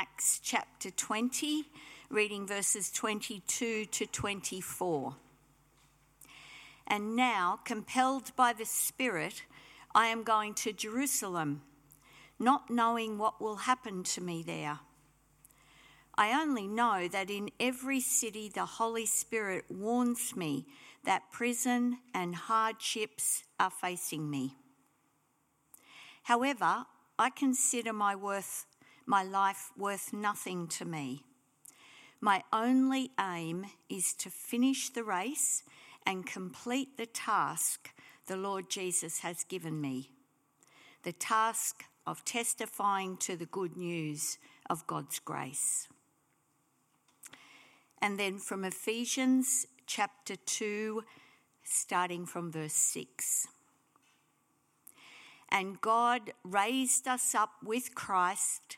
Acts chapter 20, reading verses 22 to 24. And now, compelled by the Spirit, I am going to Jerusalem, not knowing what will happen to me there. I only know that in every city the Holy Spirit warns me that prison and hardships are facing me. However, I consider my worth my life worth nothing to me. My only aim is to finish the race and complete the task the Lord Jesus has given me the task of testifying to the good news of God's grace. And then from Ephesians chapter 2, starting from verse 6. And God raised us up with Christ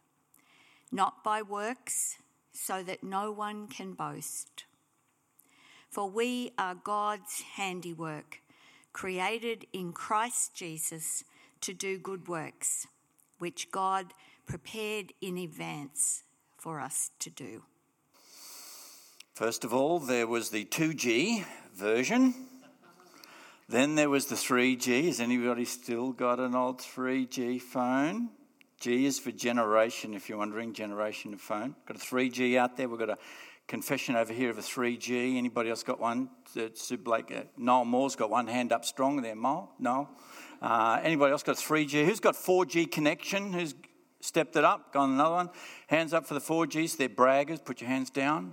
not by works, so that no one can boast. For we are God's handiwork, created in Christ Jesus to do good works, which God prepared in advance for us to do. First of all, there was the 2G version. Then there was the 3G. Has anybody still got an old 3G phone? G is for generation, if you're wondering, generation of phone. Got a 3G out there. We've got a confession over here of a 3G. Anybody else got one? Sue Blake, uh, Noel Moore's got one hand up strong there. Noel? No. Uh, anybody else got 3G? Who's got 4G connection? Who's stepped it up? Got another one? Hands up for the 4Gs. They're braggers. Put your hands down.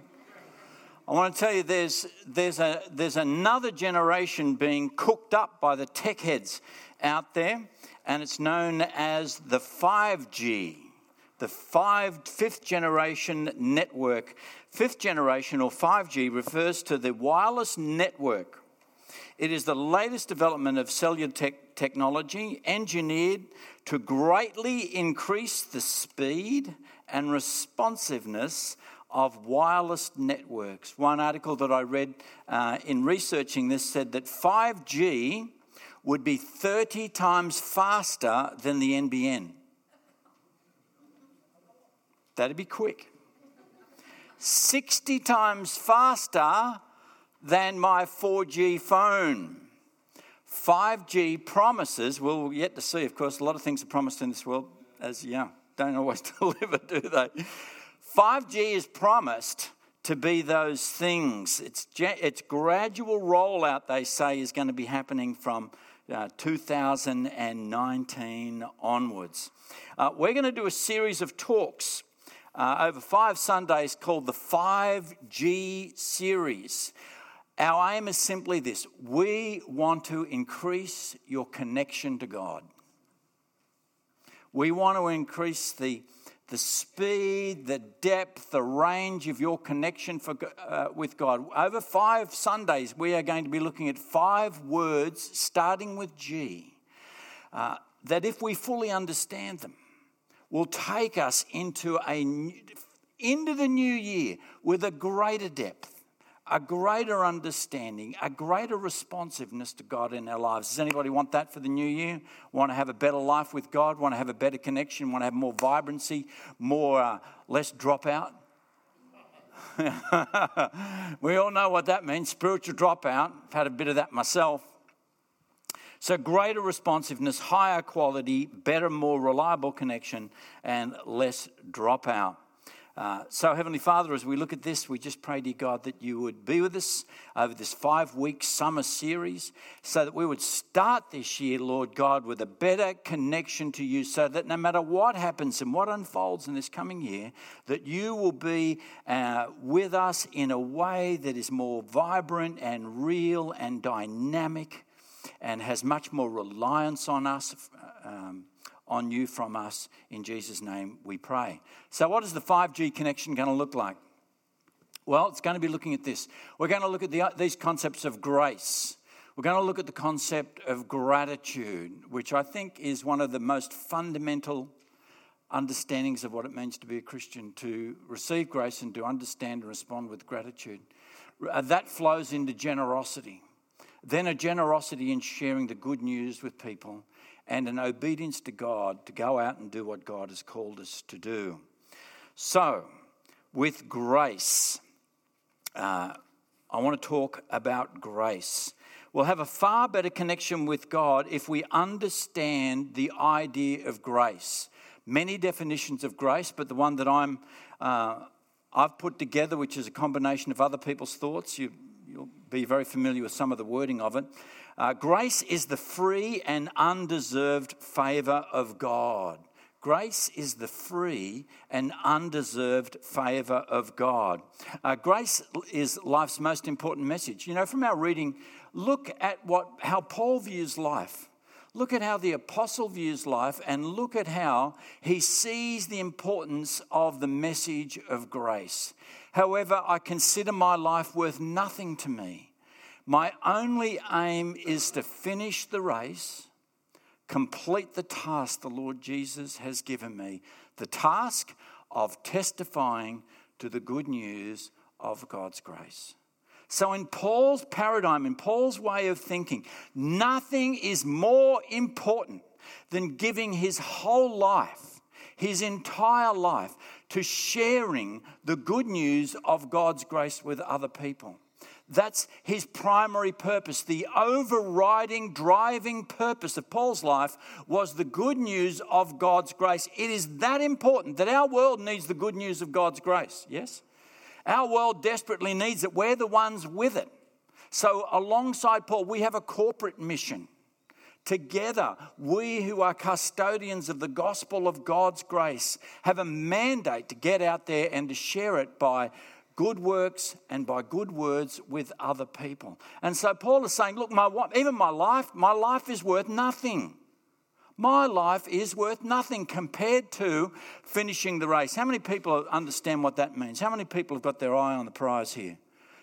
I want to tell you there's, there's, a, there's another generation being cooked up by the tech heads out there and it's known as the 5G, the five, fifth generation network. Fifth generation or 5G refers to the wireless network. It is the latest development of cellular tech technology engineered to greatly increase the speed and responsiveness of wireless networks. One article that I read uh, in researching this said that 5G would be 30 times faster than the NBN. That'd be quick. 60 times faster than my 4G phone. 5G promises, well, we're yet to see, of course, a lot of things are promised in this world, as, yeah, don't always deliver, do they? 5G is promised to be those things. It's, it's gradual rollout, they say, is going to be happening from uh, 2019 onwards. Uh, we're going to do a series of talks uh, over five Sundays called the 5G series. Our aim is simply this we want to increase your connection to God. We want to increase the the speed, the depth, the range of your connection for, uh, with God. Over five Sundays, we are going to be looking at five words starting with G uh, that, if we fully understand them, will take us into, a, into the new year with a greater depth a greater understanding, a greater responsiveness to God in our lives. Does anybody want that for the new year? Want to have a better life with God? Want to have a better connection? Want to have more vibrancy? More, uh, less dropout? we all know what that means spiritual dropout. I've had a bit of that myself. So, greater responsiveness, higher quality, better, more reliable connection, and less dropout. Uh, so, Heavenly Father, as we look at this, we just pray, dear God, that you would be with us over this five week summer series so that we would start this year, Lord God, with a better connection to you so that no matter what happens and what unfolds in this coming year, that you will be uh, with us in a way that is more vibrant and real and dynamic and has much more reliance on us. Um, on you from us. In Jesus' name we pray. So, what is the 5G connection going to look like? Well, it's going to be looking at this. We're going to look at the, these concepts of grace. We're going to look at the concept of gratitude, which I think is one of the most fundamental understandings of what it means to be a Christian, to receive grace and to understand and respond with gratitude. Uh, that flows into generosity. Then a generosity in sharing the good news with people, and an obedience to God to go out and do what God has called us to do. So, with grace, uh, I want to talk about grace. We'll have a far better connection with God if we understand the idea of grace many definitions of grace, but the one that I'm, uh, I've put together, which is a combination of other people's thoughts, you, will be very familiar with some of the wording of it. Uh, grace is the free and undeserved favour of God. Grace is the free and undeserved favour of God. Uh, grace is life's most important message. You know, from our reading, look at what, how Paul views life. Look at how the apostle views life and look at how he sees the importance of the message of grace. However, I consider my life worth nothing to me. My only aim is to finish the race, complete the task the Lord Jesus has given me the task of testifying to the good news of God's grace. So, in Paul's paradigm, in Paul's way of thinking, nothing is more important than giving his whole life, his entire life, to sharing the good news of God's grace with other people. That's his primary purpose. The overriding, driving purpose of Paul's life was the good news of God's grace. It is that important that our world needs the good news of God's grace. Yes? Our world desperately needs it. We're the ones with it. So, alongside Paul, we have a corporate mission. Together, we who are custodians of the gospel of God's grace have a mandate to get out there and to share it by good works and by good words with other people. And so Paul is saying, look, my even my life, my life is worth nothing my life is worth nothing compared to finishing the race. How many people understand what that means? How many people have got their eye on the prize here?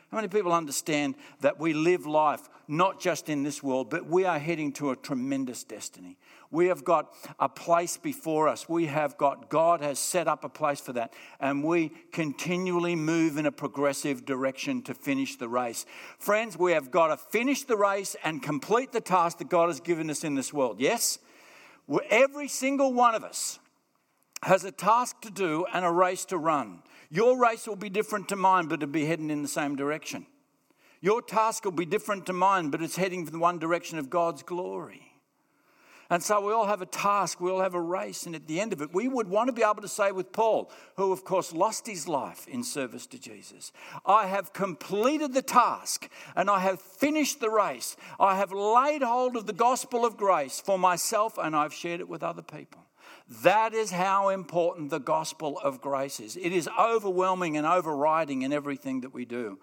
How many people understand that we live life not just in this world, but we are heading to a tremendous destiny? We have got a place before us. We have got, God has set up a place for that. And we continually move in a progressive direction to finish the race. Friends, we have got to finish the race and complete the task that God has given us in this world. Yes? Every single one of us has a task to do and a race to run. Your race will be different to mine, but it'll be heading in the same direction. Your task will be different to mine, but it's heading in the one direction of God's glory. And so we all have a task, we all have a race, and at the end of it, we would want to be able to say with Paul, who of course lost his life in service to Jesus, I have completed the task and I have finished the race. I have laid hold of the gospel of grace for myself and I've shared it with other people. That is how important the gospel of grace is. It is overwhelming and overriding in everything that we do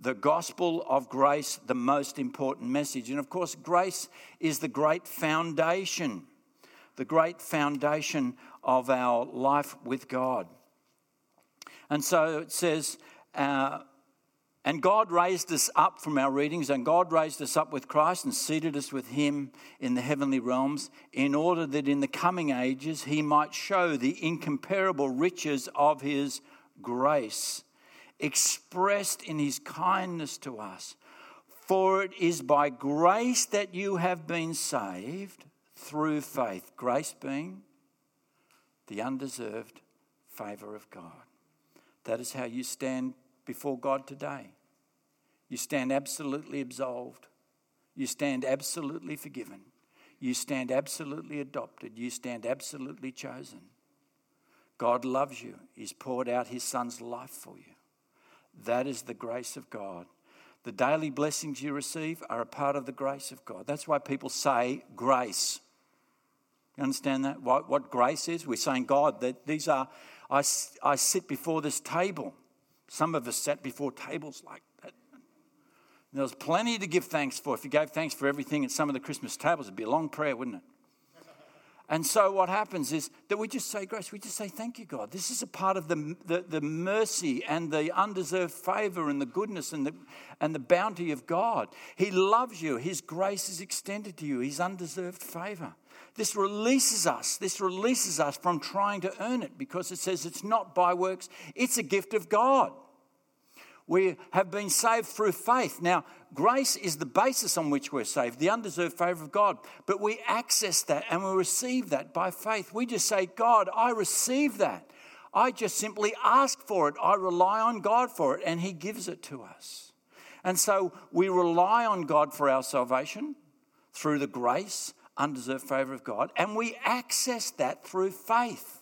the gospel of grace the most important message. And of course, grace is the great foundation, the great foundation of our life with God. And so it says, uh, and God raised us up from our readings, and God raised us up with Christ and seated us with Him in the heavenly realms, in order that in the coming ages He might show the incomparable riches of His grace expressed in his kindness to us. For it is by grace that you have been saved through faith. Grace being the undeserved favour of God. That is how you stand before God today. You stand absolutely absolved. You stand absolutely forgiven. You stand absolutely adopted. You stand absolutely chosen. God loves you. He's poured out his son's life for you. That is the grace of God. The daily blessings you receive are a part of the grace of God. That's why people say grace. You understand that? What, what grace is? We're saying, God, that these are, I, I sit before this table. Some of us sat before tables like that. There's plenty to give thanks for. If you gave thanks for everything at some of the Christmas tables, it'd be a long prayer, wouldn't it? And so what happens is that we just say grace, we just say thank you, God. This is a part of the, the, the, mercy and the undeserved favor and the goodness and the, and the bounty of God. He loves you, His grace is extended to you, His undeserved favor. This releases us, this releases us from trying to earn it because it says it's not by works, it's a gift of God. We have been saved through faith. Now, grace is the basis on which we're saved, the undeserved favor of God. But we access that and we receive that by faith. We just say, God, I receive that. I just simply ask for it. I rely on God for it, and He gives it to us. And so we rely on God for our salvation through the grace, undeserved favor of God, and we access that through faith.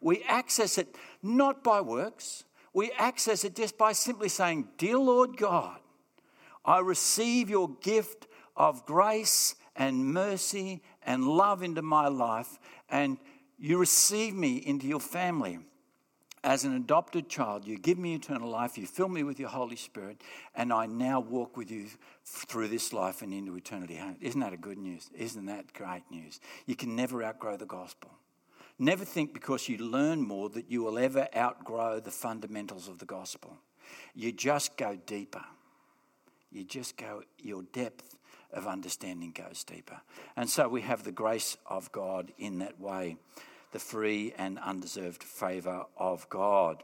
We access it not by works, we access it just by simply saying, Dear Lord God, I receive your gift of grace and mercy and love into my life, and you receive me into your family. As an adopted child, you give me eternal life, you fill me with your Holy Spirit, and I now walk with you through this life and into eternity. Isn't that a good news? Isn't that great news? You can never outgrow the gospel. Never think because you learn more that you will ever outgrow the fundamentals of the gospel. You just go deeper. You just go, your depth of understanding goes deeper. And so we have the grace of God in that way, the free and undeserved favour of God.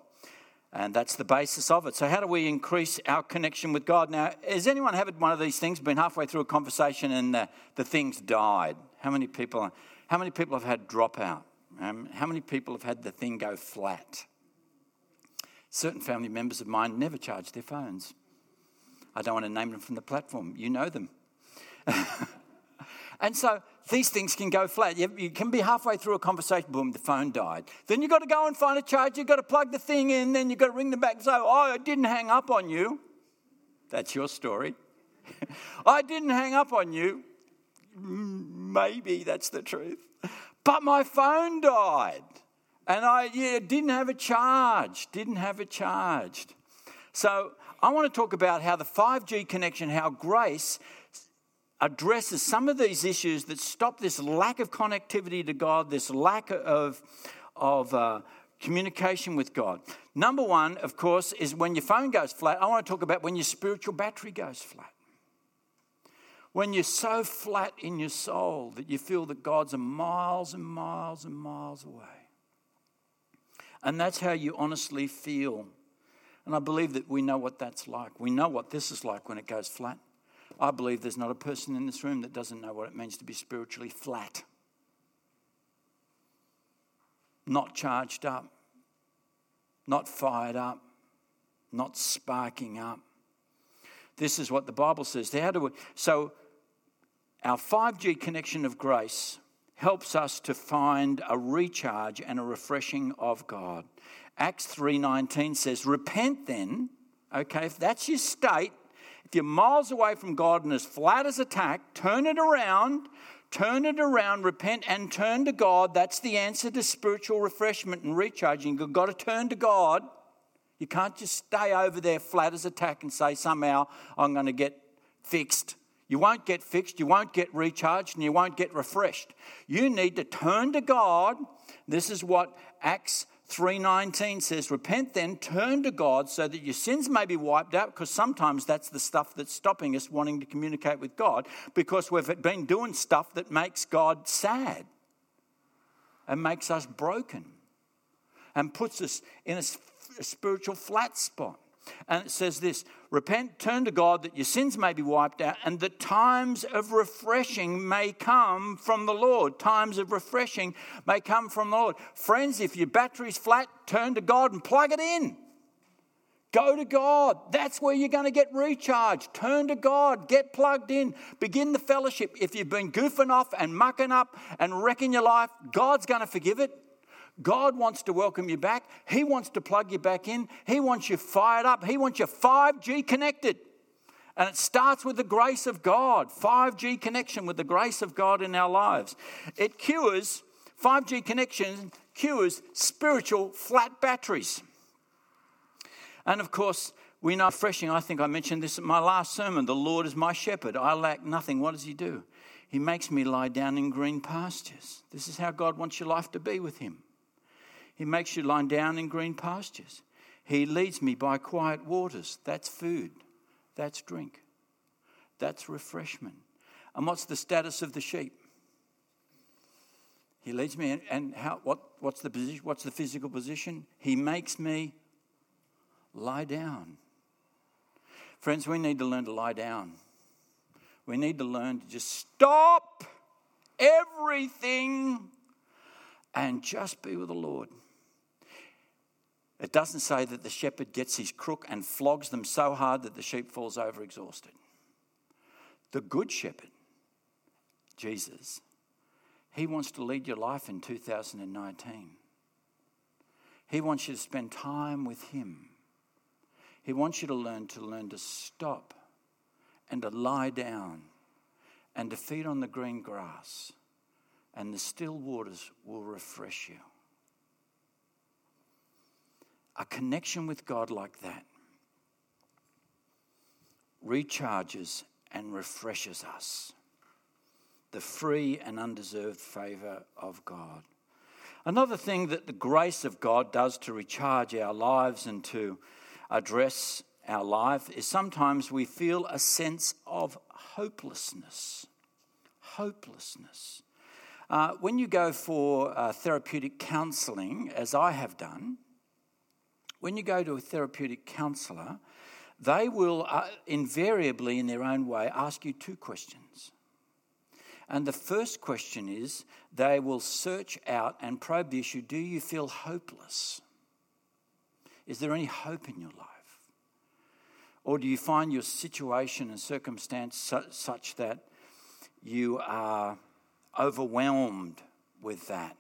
And that's the basis of it. So, how do we increase our connection with God? Now, has anyone had one of these things, been halfway through a conversation and the, the thing's died? How many people, how many people have had dropout? Um, how many people have had the thing go flat? Certain family members of mine never charge their phones. I don't want to name them from the platform. You know them. and so these things can go flat. You, can be halfway through a conversation, boom, the phone died. Then you've got to go and find a charger, you've got to plug the thing in, then you've got to ring them back and say, Oh, I didn't hang up on you. That's your story. I didn't hang up on you. Maybe that's the truth. But my phone died. And I yeah, didn't have it charged, didn't have it charged. So I want to talk about how the 5G connection, how grace addresses some of these issues that stop this lack of connectivity to God, this lack of, of uh, communication with God. Number one, of course, is when your phone goes flat. I want to talk about when your spiritual battery goes flat. When you're so flat in your soul that you feel that God's miles and miles and miles away. And that's how you honestly feel. And I believe that we know what that's like. We know what this is like when it goes flat. I believe there's not a person in this room that doesn't know what it means to be spiritually flat. Not charged up, not fired up, not sparking up. This is what the Bible says. How do we, so our 5G connection of grace helps us to find a recharge and a refreshing of God. Acts 3:19 says, "Repent then." Okay, if that's your state, if you're miles away from God and as flat as a tack, turn it around, turn it around, repent and turn to God. That's the answer to spiritual refreshment and recharging. You've got to turn to God. You can't just stay over there flat as a tack and say, somehow I'm going to get fixed. You won't get fixed, you won't get recharged, and you won't get refreshed. You need to turn to God. This is what Acts 3:19 says, "Repent then, turn to God so that your sins may be wiped out because sometimes that's the stuff that's stopping us wanting to communicate with God because we've been doing stuff that makes God sad and makes us broken and puts us in a spiritual flat spot. And it says this Repent, turn to God that your sins may be wiped out, and that times of refreshing may come from the Lord. Times of refreshing may come from the Lord. Friends, if your battery's flat, turn to God and plug it in. Go to God. That's where you're going to get recharged. Turn to God. Get plugged in. Begin the fellowship. If you've been goofing off and mucking up and wrecking your life, God's going to forgive it. God wants to welcome you back. He wants to plug you back in. He wants you fired up. He wants you 5G connected. And it starts with the grace of God 5G connection with the grace of God in our lives. It cures, 5G connection cures spiritual flat batteries. And of course, we know refreshing. I think I mentioned this at my last sermon. The Lord is my shepherd. I lack nothing. What does He do? He makes me lie down in green pastures. This is how God wants your life to be with Him. He makes you lie down in green pastures. He leads me by quiet waters. That's food, that's drink, that's refreshment. And what's the status of the sheep? He leads me, and how, what, what's, the position, what's the physical position? He makes me lie down. Friends, we need to learn to lie down. We need to learn to just stop everything and just be with the Lord. It doesn't say that the shepherd gets his crook and flogs them so hard that the sheep falls over exhausted. The good shepherd, Jesus, he wants to lead your life in 2019. He wants you to spend time with Him. He wants you to learn to learn to stop and to lie down and to feed on the green grass, and the still waters will refresh you. A connection with God like that recharges and refreshes us the free and undeserved favour of God. Another thing that the grace of God does to recharge our lives and to address our life is sometimes we feel a sense of hopelessness. Hopelessness. Uh, when you go for uh, therapeutic counselling, as I have done, when you go to a therapeutic counsellor, they will uh, invariably, in their own way, ask you two questions. And the first question is they will search out and probe the issue do you feel hopeless? Is there any hope in your life? Or do you find your situation and circumstance such that you are overwhelmed with that?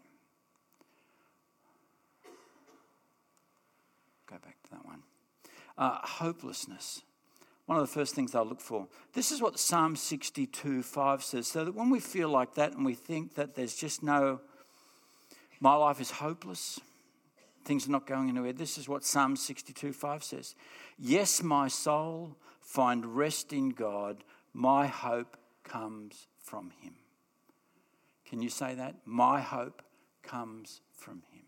Go back to that one. Uh, hopelessness one of the first things I'll look for. This is what Psalm 62 5 says. So that when we feel like that and we think that there's just no, my life is hopeless, things are not going anywhere, this is what Psalm 62 5 says. Yes, my soul, find rest in God, my hope comes from Him. Can you say that? My hope comes from Him.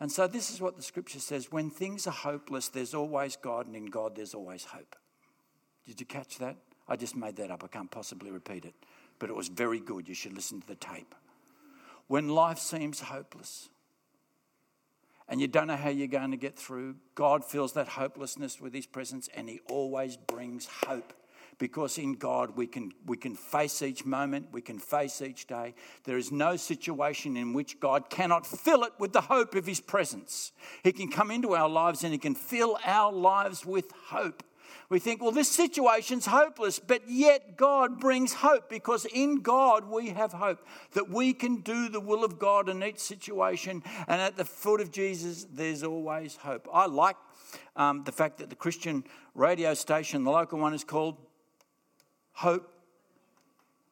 And so, this is what the scripture says when things are hopeless, there's always God, and in God, there's always hope. Did you catch that? I just made that up. I can't possibly repeat it. But it was very good. You should listen to the tape. When life seems hopeless and you don't know how you're going to get through, God fills that hopelessness with His presence and He always brings hope. Because in God we can, we can face each moment, we can face each day. There is no situation in which God cannot fill it with the hope of His presence. He can come into our lives and He can fill our lives with hope. We think, well, this situation's hopeless, but yet God brings hope because in God we have hope that we can do the will of God in each situation. And at the foot of Jesus, there's always hope. I like um, the fact that the Christian radio station, the local one, is called Hope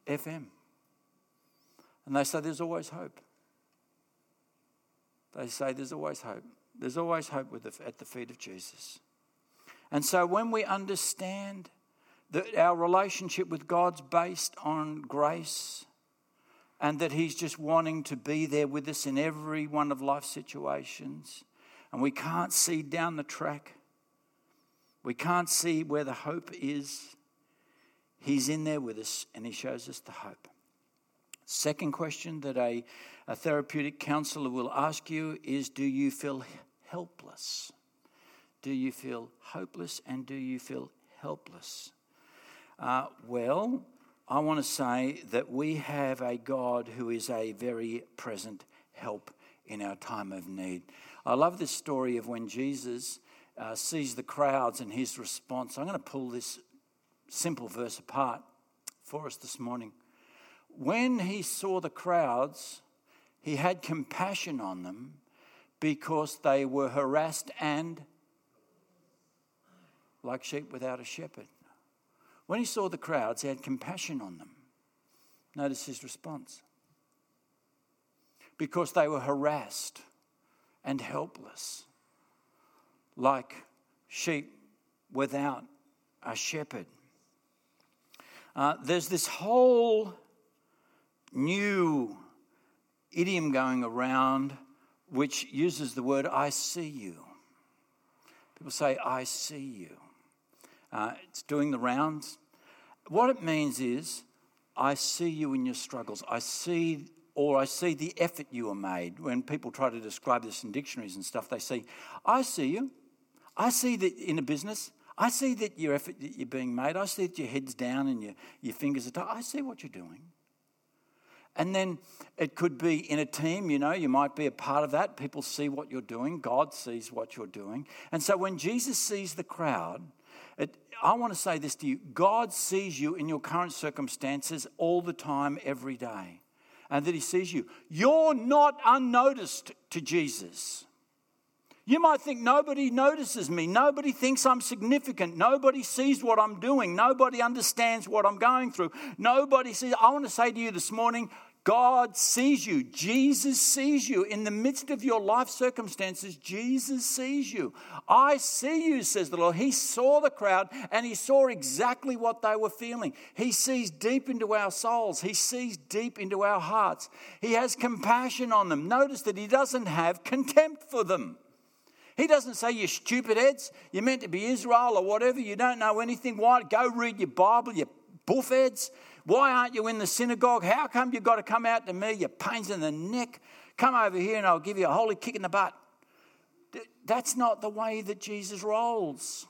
FM. And they say there's always hope. They say there's always hope. There's always hope the, at the feet of Jesus. And so when we understand that our relationship with God's based on grace and that He's just wanting to be there with us in every one of life's situations, and we can't see down the track, we can't see where the hope is, He's in there with us and He shows us the hope. Second question that a, a therapeutic counselor will ask you is Do you feel helpless? Do you feel hopeless and do you feel helpless? Uh, well, I want to say that we have a God who is a very present help in our time of need. I love this story of when Jesus uh, sees the crowds and his response. I'm going to pull this simple verse apart for us this morning. When he saw the crowds, he had compassion on them because they were harassed and like sheep without a shepherd. When he saw the crowds, he had compassion on them. Notice his response. Because they were harassed and helpless, like sheep without a shepherd. Uh, there's this whole new idiom going around which uses the word I see you. People say, I see you. Uh, it's doing the rounds. What it means is, I see you in your struggles. I see, or I see the effort you are made. When people try to describe this in dictionaries and stuff, they say, I see you. I see that in a business. I see that your effort that you're being made. I see that your head's down and your, your fingers are tight. I see what you're doing. And then it could be in a team, you know, you might be a part of that. People see what you're doing, God sees what you're doing. And so when Jesus sees the crowd, it, I want to say this to you God sees you in your current circumstances all the time, every day. And that He sees you. You're not unnoticed to Jesus. You might think nobody notices me. Nobody thinks I'm significant. Nobody sees what I'm doing. Nobody understands what I'm going through. Nobody sees. I want to say to you this morning God sees you. Jesus sees you. In the midst of your life circumstances, Jesus sees you. I see you, says the Lord. He saw the crowd and he saw exactly what they were feeling. He sees deep into our souls, he sees deep into our hearts. He has compassion on them. Notice that he doesn't have contempt for them. He doesn't say, You stupid heads, you're meant to be Israel or whatever, you don't know anything. Why? Go read your Bible, you buffheads. Why aren't you in the synagogue? How come you've got to come out to me, you pains in the neck? Come over here and I'll give you a holy kick in the butt. That's not the way that Jesus rolls.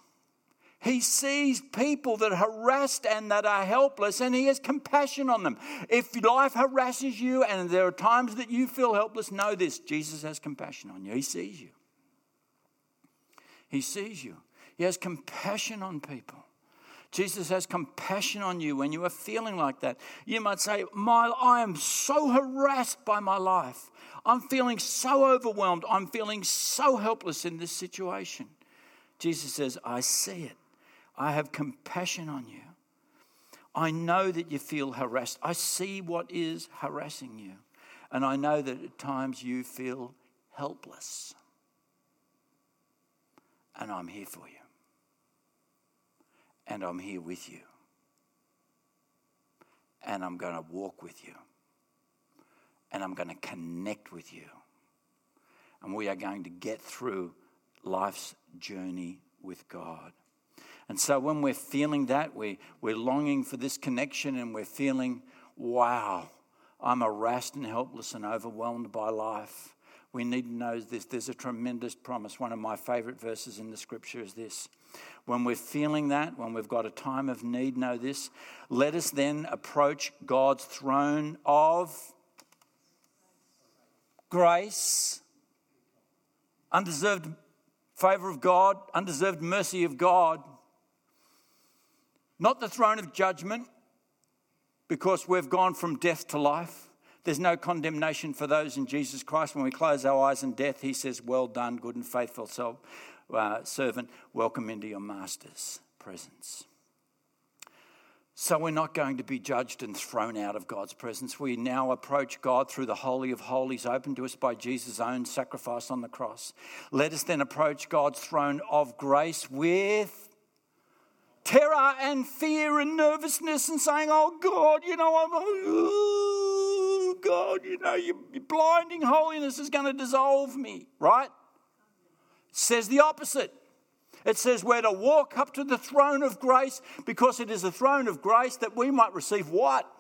He sees people that are harassed and that are helpless, and he has compassion on them. If life harasses you and there are times that you feel helpless, know this Jesus has compassion on you. He sees you. He sees you. He has compassion on people. Jesus has compassion on you when you are feeling like that. You might say, my, I am so harassed by my life. I'm feeling so overwhelmed. I'm feeling so helpless in this situation. Jesus says, I see it. I have compassion on you. I know that you feel harassed. I see what is harassing you. And I know that at times you feel helpless and I'm here for you. And I'm here with you. And I'm going to walk with you. And I'm going to connect with you. And we are going to get through life's journey with God. And so when we're feeling that, we, we're longing for this connection and we're feeling, wow, I'm harassed and helpless and overwhelmed by life we need to know this. There's a tremendous promise. One of my favorite verses in the scripture is this. When we're feeling that, when we've got a time of need, know this. Let us then approach God's throne of grace, undeserved favor of God, undeserved mercy of God. Not the throne of judgment, because we've gone from death to life there's no condemnation for those in Jesus Christ. When we close our eyes in death, he says, Well done, good and faithful self, uh, servant. Welcome into your master's presence. So we're not going to be judged and thrown out of God's presence. We now approach God through the Holy of Holies, opened to us by Jesus' own sacrifice on the cross. Let us then approach God's throne of grace with terror and fear and nervousness and saying, Oh God, you know, I'm. God, you know, your, your blinding holiness is going to dissolve me, right? It says the opposite. It says we're to walk up to the throne of grace because it is the throne of grace that we might receive what?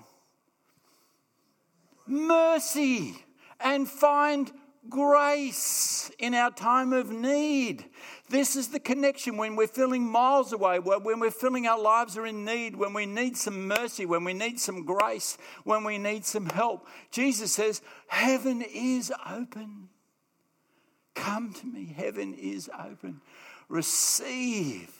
Mercy and find grace in our time of need. This is the connection when we're feeling miles away, when we're feeling our lives are in need, when we need some mercy, when we need some grace, when we need some help. Jesus says, Heaven is open. Come to me, heaven is open. Receive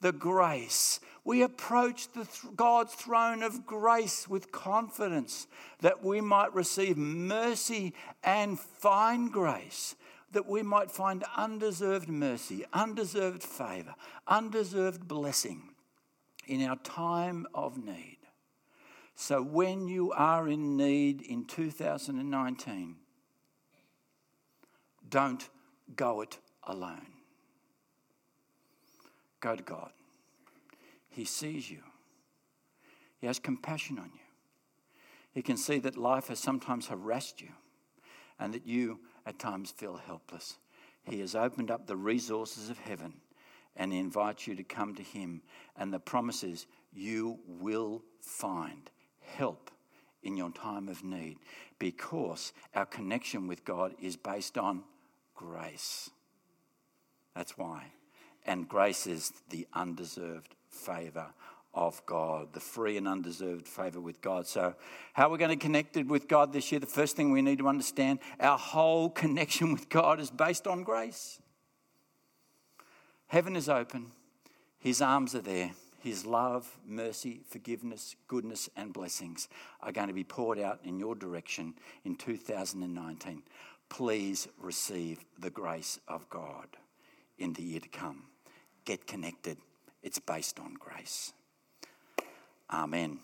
the grace. We approach the th- God's throne of grace with confidence that we might receive mercy and find grace, that we might find undeserved mercy, undeserved favor, undeserved blessing in our time of need. So when you are in need in 2019, don't go it alone. Go to God. He sees you, He has compassion on you. He can see that life has sometimes harassed you and that you at times feel helpless. He has opened up the resources of heaven and he invites you to come to him. And the promise is you will find help in your time of need because our connection with God is based on grace. That's why. And grace is the undeserved favour of God, the free and undeserved favour with God. So, how are we're going to connect with God this year, the first thing we need to understand our whole connection with God is based on grace. Heaven is open, His arms are there. His love, mercy, forgiveness, goodness, and blessings are going to be poured out in your direction in 2019. Please receive the grace of God in the year to come. Get connected, it's based on grace. Amen.